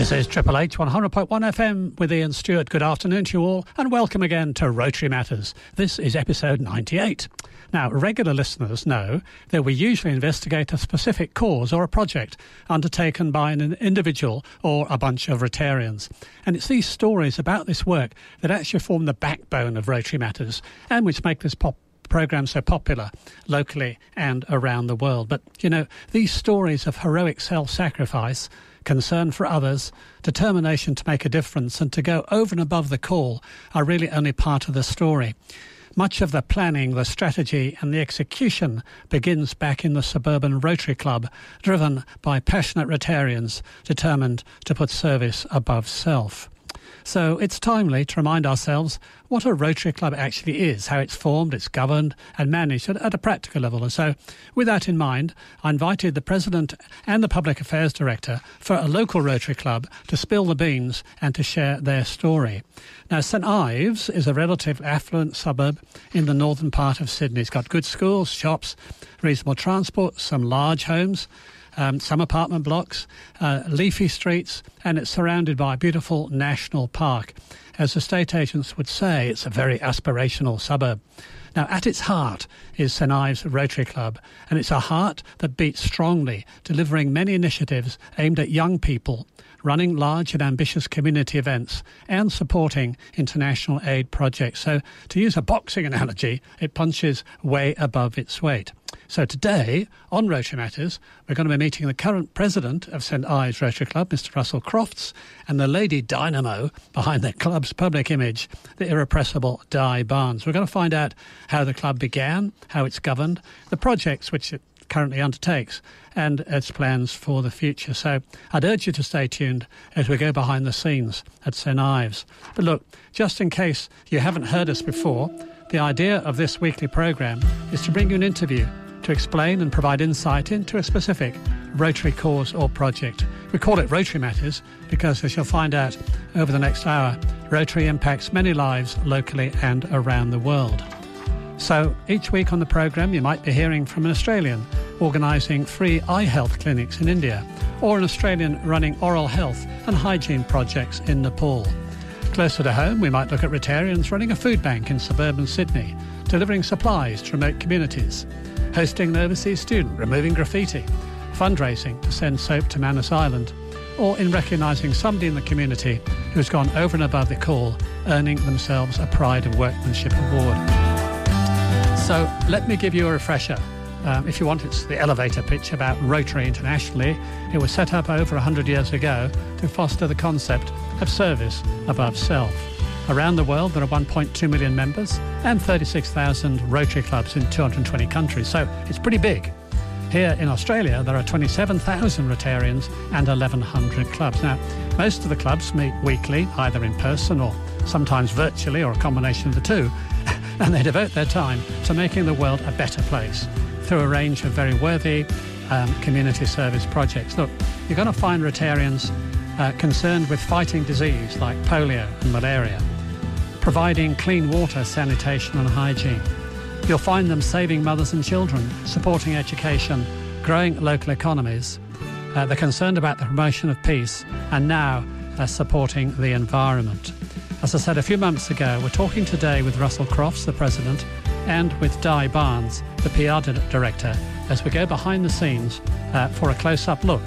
This is Triple H 100.1 FM with Ian Stewart. Good afternoon to you all, and welcome again to Rotary Matters. This is episode 98. Now, regular listeners know that we usually investigate a specific cause or a project undertaken by an individual or a bunch of Rotarians. And it's these stories about this work that actually form the backbone of Rotary Matters and which make this pop program so popular locally and around the world. But, you know, these stories of heroic self sacrifice concern for others, determination to make a difference, and to go over and above the call are really only part of the story. Much of the planning, the strategy, and the execution begins back in the suburban Rotary Club, driven by passionate Rotarians determined to put service above self. So it's timely to remind ourselves what a Rotary Club actually is, how it's formed, it's governed and managed at, a practical level. And so, with that in mind, I invited the President and the Public Affairs Director for a local Rotary Club to spill the beans and to share their story. Now, St Ives is a relatively affluent suburb in the northern part of Sydney. It's got good schools, shops, reasonable transport, some large homes um, some apartment blocks, uh, leafy streets, and it's surrounded by a beautiful national park. As estate agents would say, it's a very aspirational suburb. Now, at its heart is St Ives Rotary Club, and it's a heart that beats strongly, delivering many initiatives aimed at young people, running large and ambitious community events, and supporting international aid projects. So, to use a boxing analogy, it punches way above its weight. So today, on Rotary Matters, we're going to be meeting the current president of St Ives Rotary Club, Mr Russell Crofts, and the lady dynamo behind the club's public image, the irrepressible Di Barnes. We're going to find out how the club began, how it's governed, the projects which it currently undertakes, and its plans for the future. So I'd urge you to stay tuned as we go behind the scenes at St Ives. But look, just in case you haven't heard us before, the idea of this weekly programme is to bring you an interview to explain and provide insight into a specific Rotary cause or project. We call it Rotary Matters because, as you'll find out over the next hour, Rotary impacts many lives locally and around the world. So each week on the programme, you might be hearing from an Australian organising free eye health clinics in India, or an Australian running oral health and hygiene projects in Nepal. Closer to home, we might look at Rotarians running a food bank in suburban Sydney, delivering supplies to remote communities hosting an overseas student, removing graffiti, fundraising to send soap to Manus Island, or in recognising somebody in the community who's gone over and above the call, earning themselves a Pride of Workmanship Award. So let me give you a refresher. Um, if you want, it's the elevator pitch about Rotary internationally. It was set up over 100 years ago to foster the concept of service above self. Around the world, there are 1.2 million members and 36,000 Rotary clubs in 220 countries, so it's pretty big. Here in Australia, there are 27,000 Rotarians and 1,100 clubs. Now, most of the clubs meet weekly, either in person or sometimes virtually or a combination of the two, and they devote their time to making the world a better place through a range of very worthy um, community service projects. Look, you're going to find Rotarians uh, concerned with fighting disease like polio and malaria providing clean water, sanitation and hygiene. You'll find them saving mothers and children, supporting education, growing local economies. Uh, they're concerned about the promotion of peace and now supporting the environment. As I said a few months ago, we're talking today with Russell Crofts, the president, and with Di Barnes, the PR director, as we go behind the scenes uh, for a close up look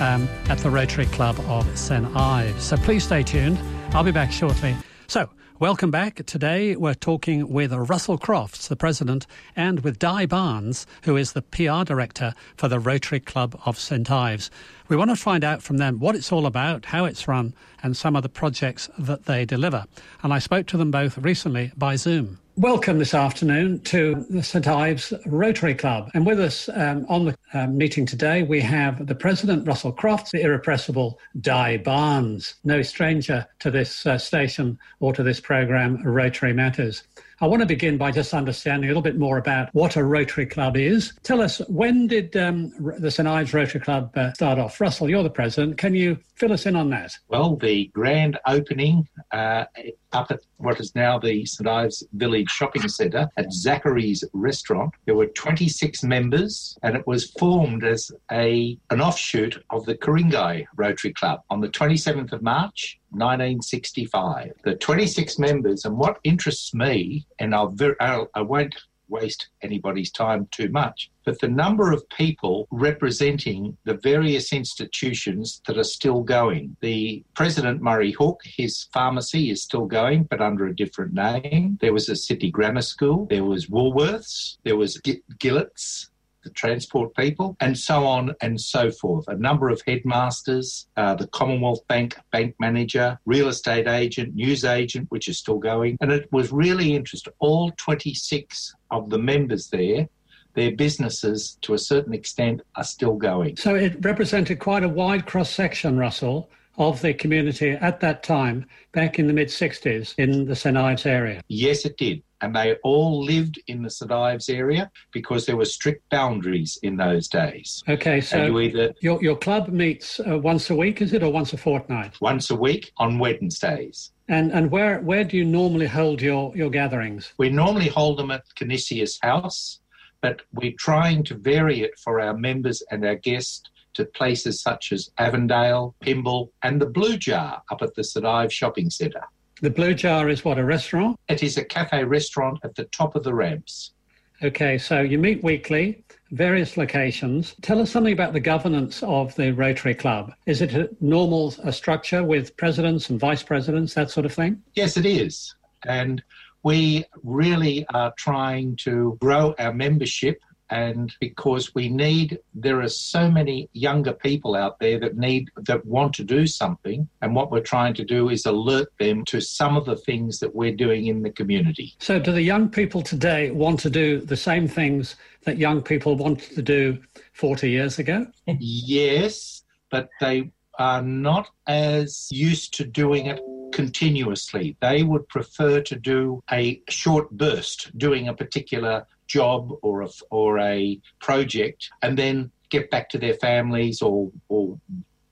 um, at the Rotary Club of St Ives. So please stay tuned. I'll be back shortly. So, Welcome back. Today we're talking with Russell Crofts, the president, and with Di Barnes, who is the PR director for the Rotary Club of St Ives. We want to find out from them what it's all about, how it's run, and some of the projects that they deliver. And I spoke to them both recently by Zoom. Welcome this afternoon to the St Ives Rotary Club. And with us um, on the uh, meeting today, we have the President, Russell Crofts, the irrepressible Di Barnes, no stranger to this uh, station or to this programme, Rotary Matters. I want to begin by just understanding a little bit more about what a Rotary Club is. Tell us, when did um, the St Ives Rotary Club uh, start off? Russell, you're the president. Can you fill us in on that? Well, the grand opening uh, up at what is now the St Ives Village Shopping Centre at Zachary's Restaurant, there were 26 members, and it was formed as a an offshoot of the Ku-ring-gai Rotary Club on the 27th of March 1965. The 26 members, and what interests me, and I'll, I'll I won't waste anybody's time too much, but the number of people representing the various institutions that are still going. The President Murray Hook, his pharmacy is still going, but under a different name. There was a City Grammar School, there was Woolworths, there was Gillett's, the transport people, and so on and so forth. A number of headmasters, uh, the Commonwealth Bank bank manager, real estate agent, news agent, which is still going. And it was really interesting. All 26 of the members there their businesses, to a certain extent, are still going. So it represented quite a wide cross section, Russell, of the community at that time, back in the mid 60s, in the St Ives area. Yes, it did and they all lived in the St Ives area because there were strict boundaries in those days. Okay, so you either, your, your club meets uh, once a week, is it, or once a fortnight? Once a week on Wednesdays. And and where where do you normally hold your, your gatherings? We normally hold them at Canisius House, but we're trying to vary it for our members and our guests to places such as Avondale, Pymble, and the Blue Jar up at the St Ives Shopping Centre. The Blue Jar is what, a restaurant? It is a cafe restaurant at the top of the ramps. Okay, so you meet weekly, various locations. Tell us something about the governance of the Rotary Club. Is it a normal a structure with presidents and vice presidents, that sort of thing? Yes, it is. And we really are trying to grow our membership and because we need there are so many younger people out there that need that want to do something. And what we're trying to do is alert them to some of the things that we're doing in the community. So do the young people today want to do the same things that young people wanted to do 40 years ago? Yes but they are not as used to doing it continuously. They would prefer to do a short burst, doing a particular job or a, or a project and then get back to their families or, or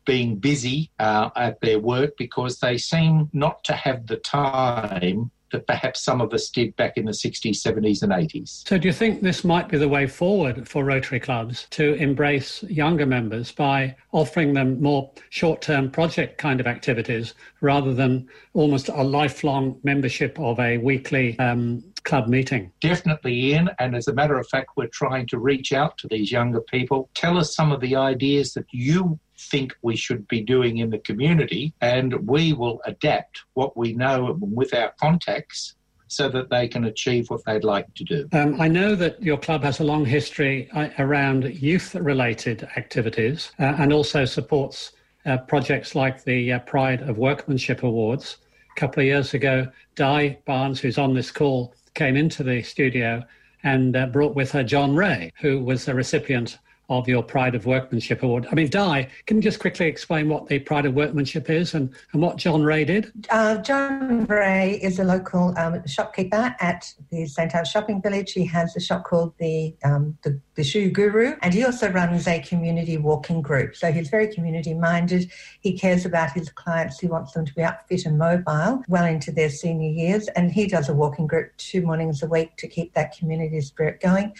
being busy uh, at their work because they seem not to have the time that perhaps some of us did back in the 60s, 70s, and 80s. So, do you think this might be the way forward for Rotary clubs to embrace younger members by offering them more short term project kind of activities rather than almost a lifelong membership of a weekly um, club meeting? Definitely, Ian. And as a matter of fact, we're trying to reach out to these younger people. Tell us some of the ideas that you think we should be doing in the community, and we will adapt what we know with our contacts so that they can achieve what they'd like to do. Um, I know that your club has a long history uh, around youth related activities uh, and also supports uh, projects like the uh, Pride of Workmanship Awards. A couple of years ago, Di Barnes, who's on this call, came into the studio and uh, brought with her John Ray, who was a recipient of your Pride of Workmanship Award. I mean, Di, can you just quickly explain what the Pride of Workmanship is and, and what John Ray did? Uh, John Ray is a local um, shopkeeper at the St. Ives Shopping Village. He has a shop called the, um, the, the Shoe Guru, and he also runs a community walking group. So he's very community minded. He cares about his clients. He wants them to be up, fit, and mobile well into their senior years. And he does a walking group two mornings a week to keep that community spirit going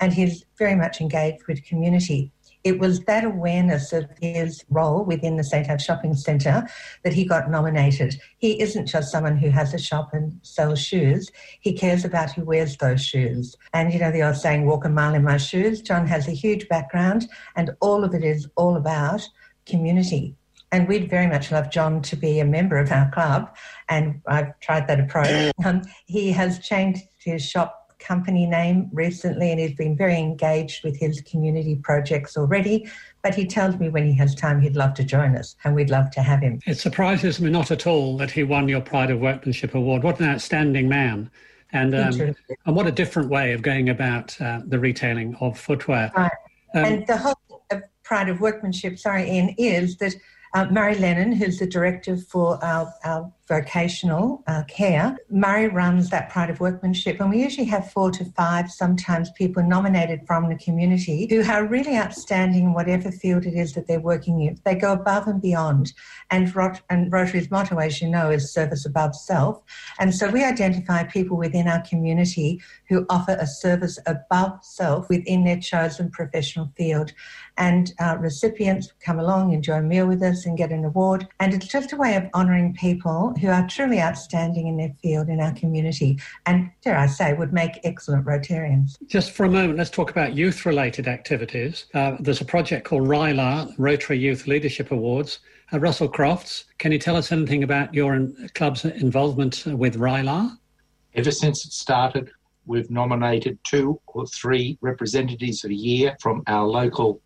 and he's very much engaged with community. It was that awareness of his role within the St. Ives Shopping Centre that he got nominated. He isn't just someone who has a shop and sells shoes, he cares about who wears those shoes. And you know, the old saying, walk a mile in my shoes. John has a huge background, and all of it is all about community. And we'd very much love John to be a member of our club, and I've tried that approach. Um, he has changed his shop company name recently and he's been very engaged with his community projects already. But he tells me when he has time he'd love to join us and we'd love to have him. It surprises me not at all that he won your Pride of Workmanship Award. What an outstanding man. And, um, and what a different way of going about uh, the retailing of footwear. Right. Um, and the whole Pride of Workmanship, sorry, Ian, is that uh, Murray Lennon, who's the director for our, our vocational uh, care. Murray runs that Pride of Workmanship, and we usually have four to five, sometimes people nominated from the community who are really outstanding in whatever field it is that they're working in. They go above and beyond. And, Rot- and Rotary's motto, as you know, is service above self. And so we identify people within our community who offer a service above self within their chosen professional field and uh, recipients come along, enjoy a meal with us, and get an award. And it's just a way of honouring people who are truly outstanding in their field in our community, and dare I say, would make excellent Rotarians. Just for a moment, let's talk about youth-related activities. Uh, there's a project called RYLA, Rotary Youth Leadership Awards. Uh, Russell Crofts, can you tell us anything about your in- club's involvement with RYLA? Ever since it started, we've nominated two or three representatives a year from our local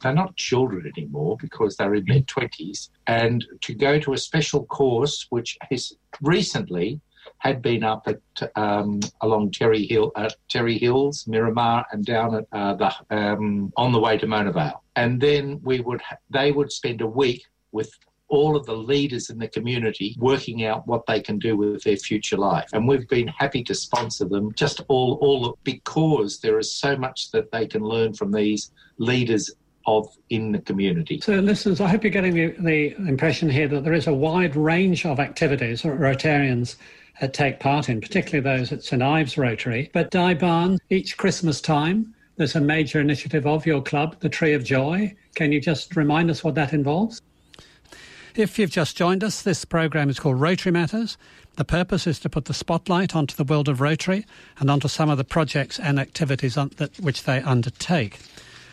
they're not children anymore because they're in their 20s, and to go to a special course which has recently had been up at um, along Terrey Hill, uh, Terrey Hills, Miramare, and down at uh, the um, on the way to Mona Vale. And then we would they would spend a week with all of the leaders in the community working out what they can do with their future life. And we've been happy to sponsor them just all, all because there is so much that they can learn from these leaders of in the community. So, listeners, I hope you're getting the, the impression here that there is a wide range of activities that Rotarians uh, take part in, particularly those at St Ives Rotary. But Di Barn, each Christmas time, there's a major initiative of your club, the Tree of Joy. Can you just remind us what that involves? If you've just joined us, this program is called Rotary Matters. The purpose is to put the spotlight onto the world of Rotary and onto some of the projects and activities that, which they undertake.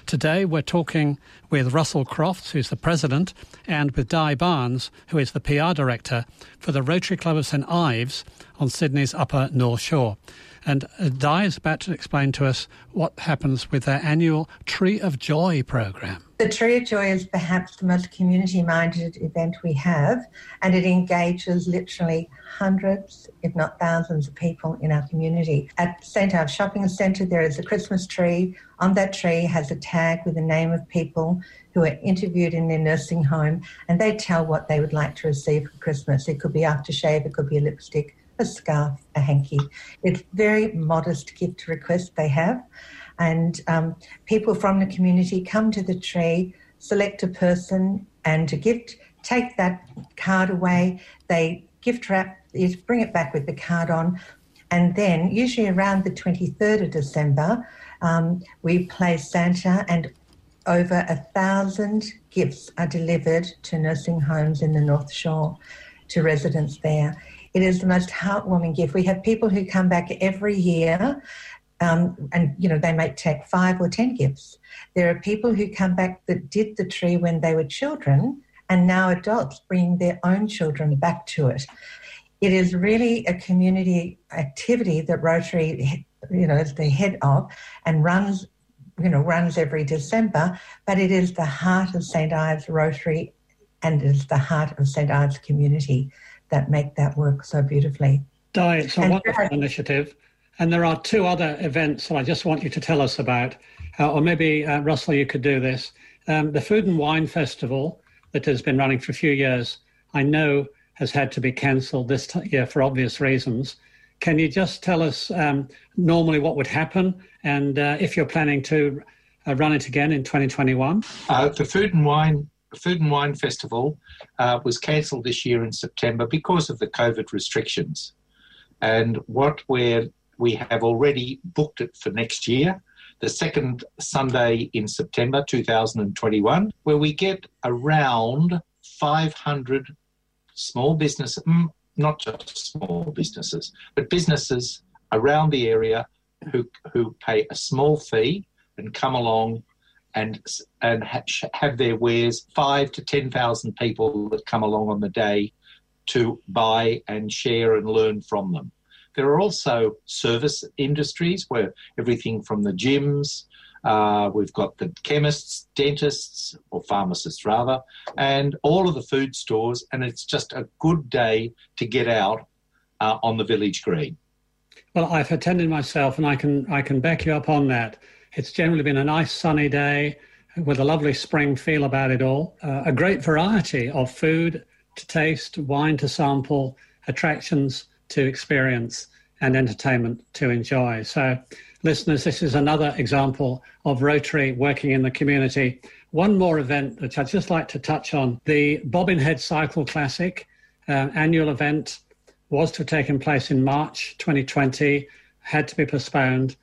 Today we're talking with Russell Crofts, who's the president, and with Di Barnes, who is the PR director for the Rotary Club of St Ives on Sydney's Upper North Shore. And uh, Di is about to explain to us what happens with their annual Tree of Joy program. The Tree of Joy is perhaps the most community minded event we have, and it engages literally hundreds, if not thousands, of people in our community. At St. Ives Shopping Centre, there is a Christmas tree. On that tree has a tag with the name of people who are interviewed in their nursing home, and they tell what they would like to receive for Christmas. It could be aftershave, it could be a lipstick, a scarf, a hanky. It's very modest gift request they have. And um, people from the community come to the tree, select a person and a gift, take that card away, they gift wrap, you bring it back with the card on. And then, usually around the 23rd of December, um, we play Santa, and over a thousand gifts are delivered to nursing homes in the North Shore to residents there. It is the most heartwarming gift. We have people who come back every year, um, and you know they might take five or ten gifts. There are people who come back that did the tree when they were children, and now adults bring their own children back to it. It is really a community activity that Rotary, you know, is the head of, and runs, you know, runs every December. But it is the heart of St Ives Rotary, and it is the heart of St Ives community that make that work so beautifully. Di, it's a and wonderful initiative. And there are two other events that I just want you to tell us about, uh, or maybe uh, Russell, you could do this. Um, the Food and Wine Festival that has been running for a few years, I know has had to be cancelled this t- year for obvious reasons. Can you just tell us um, normally what would happen and uh, if you're planning to uh, run it again in 2021? Uh, the Food and Wine Food and Wine Festival uh, was cancelled this year in September because of the COVID restrictions. And what we're, we have already booked it for next year, the second Sunday in September 2021, where we get around 500 small businesses, mm, not just small businesses, but businesses around the area who, who pay a small fee and come along and and have their wares. Five to ten thousand people that come along on the day to buy and share and learn from them. There are also service industries where everything from the gyms, uh, we've got the chemists, dentists, or pharmacists rather, and all of the food stores. And it's just a good day to get out uh, on the village green. Well, I've attended myself, and I can I can back you up on that. It's generally been a nice sunny day. with a lovely spring feel about it all. Uh, a great variety of food to taste, wine to sample, attractions to experience, and entertainment to enjoy. So, listeners, this is another example of Rotary working in the community. One more event which I'd just like to touch on the Bobbin Head Cycle Classic uh, annual event was to have taken place in March 2020, had to be postponed.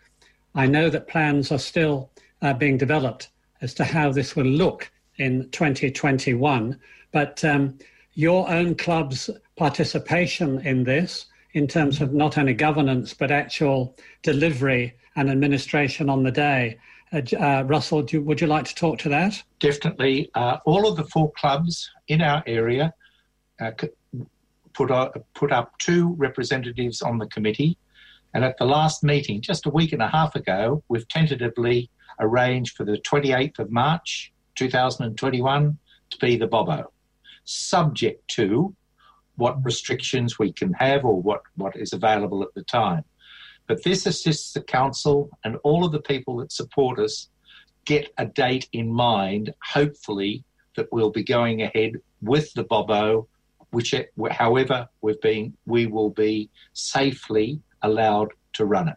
I know that plans are still uh, being developed as to how this will look in 2021, but um, your own club's participation in this, in terms of not only governance but actual delivery and administration on the day. Uh, uh, Russell, do, would you like to talk to that? Definitely. Uh, all of the four clubs in our area uh, put, up, put up two representatives on the committee. And at the last meeting, just a week and a half ago, we've tentatively arranged for the 28th of March 2021 to be the Bobo, subject to what restrictions we can have or what, what is available at the time. But this assists the council and all of the people that support us get a date in mind, hopefully, that we'll be going ahead with the Bobo, which, however, we've been, we will be safely allowed to run it.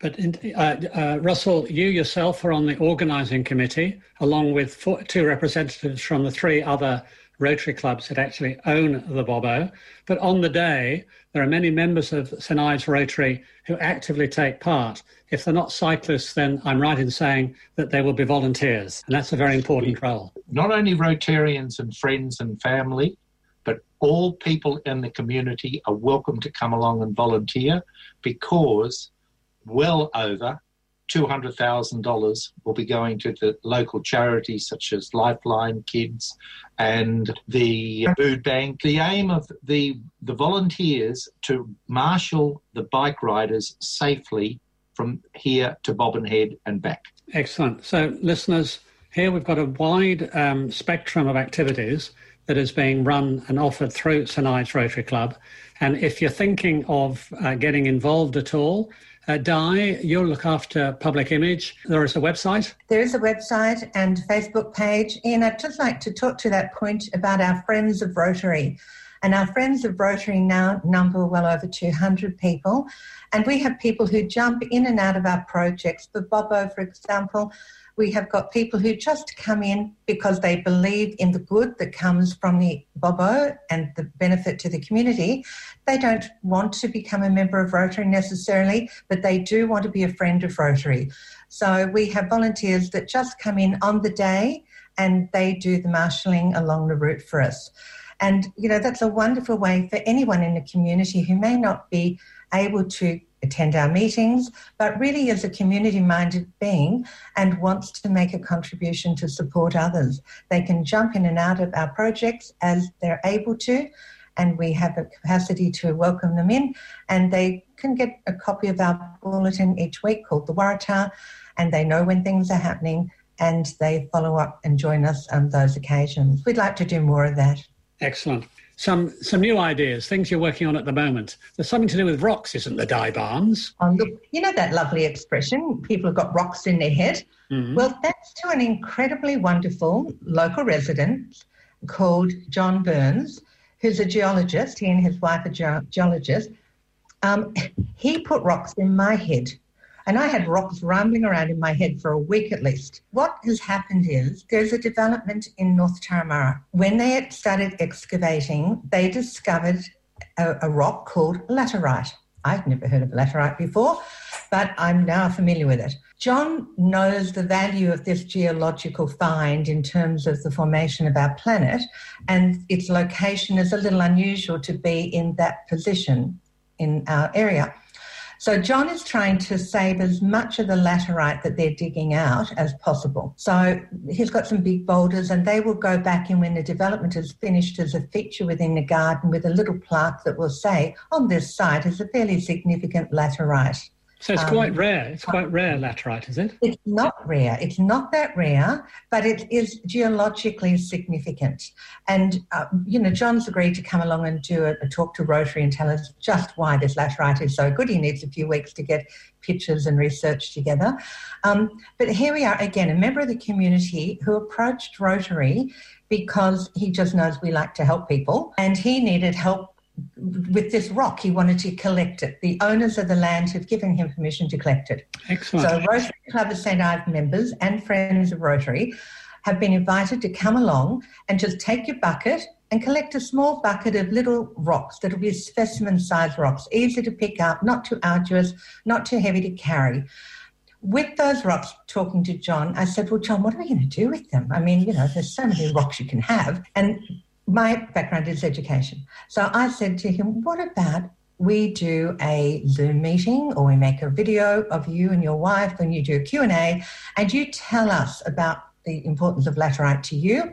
But uh, uh, Russell, you yourself are on the organising committee, along with four, two representatives from the three other Rotary clubs that actually own the Bobo. But on the day, there are many members of St Ives Rotary who actively take part. If they're not cyclists, then I'm right in saying that they will be volunteers. And that's a very important role. Not only Rotarians and friends and family, but all people in the community are welcome to come along and volunteer because well over $200,000 will be going to the local charities such as Lifeline Kids and the Food Bank. The aim of the, the volunteers to marshal the bike riders safely from here to Bobbin Head and back. Excellent. So, listeners, here we've got a wide um, spectrum of activities that is being run and offered through St Ives Rotary Club. And if you're thinking of uh, getting involved at all, uh, Di, you'll look after public image. There is a website. There is a website and Facebook page. Ian, I'd just like to talk to that point about our Friends of Rotary. And our Friends of Rotary now number well over 200 people. And we have people who jump in and out of our projects. For Bobo, for example, we have got people who just come in because they believe in the good that comes from the Bobo and the benefit to the community. They don't want to become a member of Rotary necessarily, but they do want to be a friend of Rotary. So we have volunteers that just come in on the day and they do the marshalling along the route for us. And, you know, that's a wonderful way for anyone in the community who may not be able to attend our meetings, but really is a community minded being and wants to make a contribution to support others. They can jump in and out of our projects as they're able to, and we have a capacity to welcome them in, and they can get a copy of our bulletin each week called the Waratah, and they know when things are happening and they follow up and join us on those occasions. We'd like to do more of that. Excellent some some new ideas, things you're working on at the moment. There's something to do with rocks, isn't there, Di Barnes? Um, look, you know that lovely expression, people have got rocks in their head? Mm-hmm. Well, that's to an incredibly wonderful local resident called John Burns, who's a geologist. He and his wife are ge- geologists. Um, he put rocks in my head and I had rocks rambling around in my head for a week at least. What has happened is there's a development in North Turramurra. When they started excavating, they discovered a, a rock called laterite. I'd never heard of laterite before, but I'm now familiar with it. John knows the value of this geological find in terms of the formation of our planet, and its location is a little unusual to be in that position in our area. So John is trying to save as much of the laterite that they're digging out as possible. So he's got some big boulders and they will go back in when the development is finished as a feature within the garden with a little plaque that will say, on this site is a fairly significant laterite So it's quite um, rare. It's quite rare laterite, is it? It's not rare. It's not that rare, but it is geologically significant. And, uh, you know, John's agreed to come along and do a, a, talk to Rotary and tell us just why this laterite is so good. He needs a few weeks to get pictures and research together. Um, but here we are again, a member of the community who approached Rotary because he just knows we like to help people and he needed help with this rock, he wanted to collect it. The owners of the land have given him permission to collect it. Excellent. So Rotary Club of St. Ives members and friends of Rotary have been invited to come along and just take your bucket and collect a small bucket of little rocks that'll be specimen sized rocks, easy to pick up, not too arduous, not too heavy to carry. With those rocks, talking to John, I said, Well, John, what are we going to do with them? I mean, you know, there's so many rocks you can have. And my background is education. So I said to him, what about we do a Zoom meeting or we make a video of you and your wife and you do a Q&A and you tell us about the importance of laterite to you.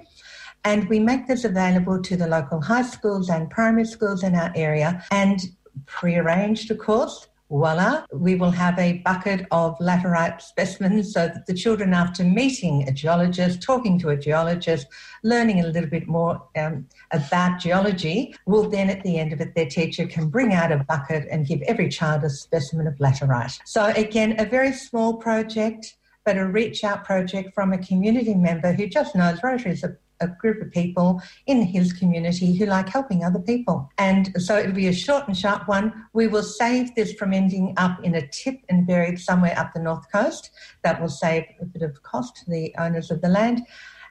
And we make this available to the local high schools and primary schools in our area and prearranged, of course, voila, we will have a bucket of laterite specimens so that the children, after meeting a geologist, talking to a geologist, learning a little bit more um, about geology, will then at the end of it, their teacher can bring out a bucket and give every child a specimen of laterite. So, again, a very small project. But a reach out project from a community member who just knows Rotary is a a group of people in his community who like helping other people. And so it'll be a short and sharp one. We will save this from ending up in a tip and buried somewhere up the north coast. That will save a bit of cost to the owners of the land.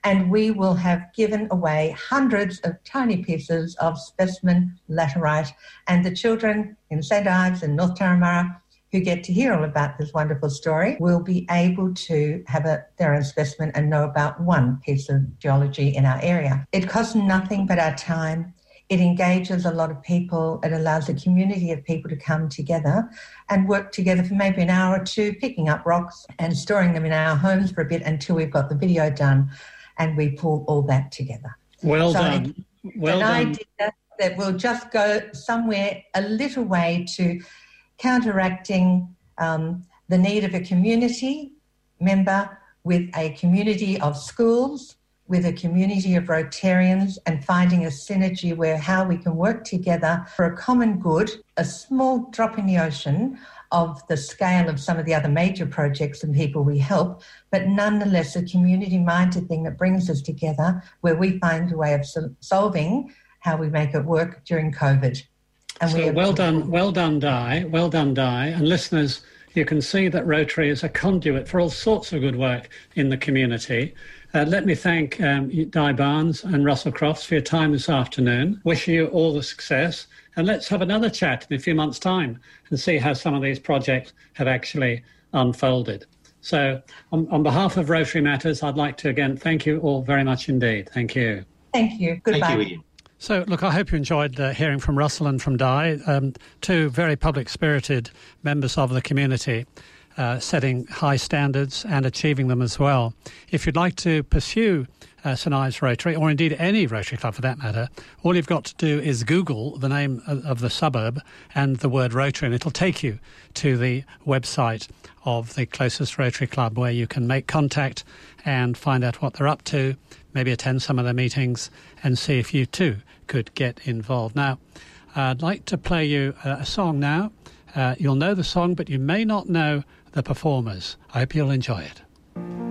And we will have given away hundreds of tiny pieces of specimen laterite. And the children in St. Ives and North Turramurra who get to hear all about this wonderful story will be able to have a, their own specimen and know about one piece of geology in our area. It costs nothing but our time. It engages a lot of people. It allows a community of people to come together and work together for maybe an hour or two, picking up rocks and storing them in our homes for a bit until we've got the video done and we pull all that together. Well so done. Well an done. idea that will just go somewhere a little way to counteracting um, the need of a community member with a community of schools, with a community of Rotarians, and finding a synergy where how we can work together for a common good, a small drop in the ocean of the scale of some of the other major projects and people we help, but nonetheless a community minded thing that brings us together where we find a way of solving how we make it work during COVID. And so well done, well done, Di. Well done, Di. And listeners, you can see that Rotary is a conduit for all sorts of good work in the community. Uh, let me thank um, Di Barnes and Russell Crofts for your time this afternoon. Wish you all the success. And let's have another chat in a few months' time and see how some of these projects have actually unfolded. So, on, on behalf of Rotary Matters, I'd like to again thank you all very much indeed. Thank you. Thank you. Goodbye. Thank you, Ian. So, look, I hope you enjoyed uh, hearing from Russell and from Di, um, two very public spirited members of the community. Uh, setting high standards and achieving them as well. If you'd like to pursue uh, St Ives Rotary, or indeed any Rotary Club for that matter, all you've got to do is Google the name of the suburb and the word Rotary, and it'll take you to the website of the closest Rotary Club where you can make contact and find out what they're up to, maybe attend some of their meetings, and see if you too could get involved. Now, I'd like to play you a song now. Uh, you'll know the song, but you may not know the performers. I hope you'll enjoy it.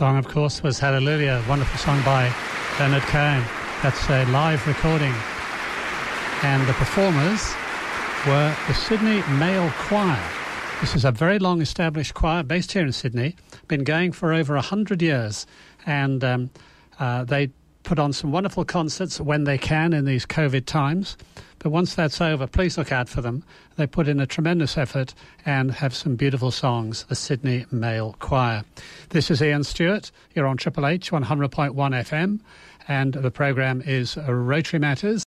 Song, of course, was Hallelujah, wonderful song by Leonard Cohen. That's a live recording. And the performers were the Sydney Male Choir. This is a very long established choir based here in Sydney, been going for over 100 years. And um, uh, they put on some wonderful concerts when they can in these COVID times. But once that's over, please look out for them. They put in a tremendous effort and have some beautiful songs, the Sydney Male Choir. This is Ian Stewart. You're on Triple H 100.1 FM, and the program is Rotary Matters.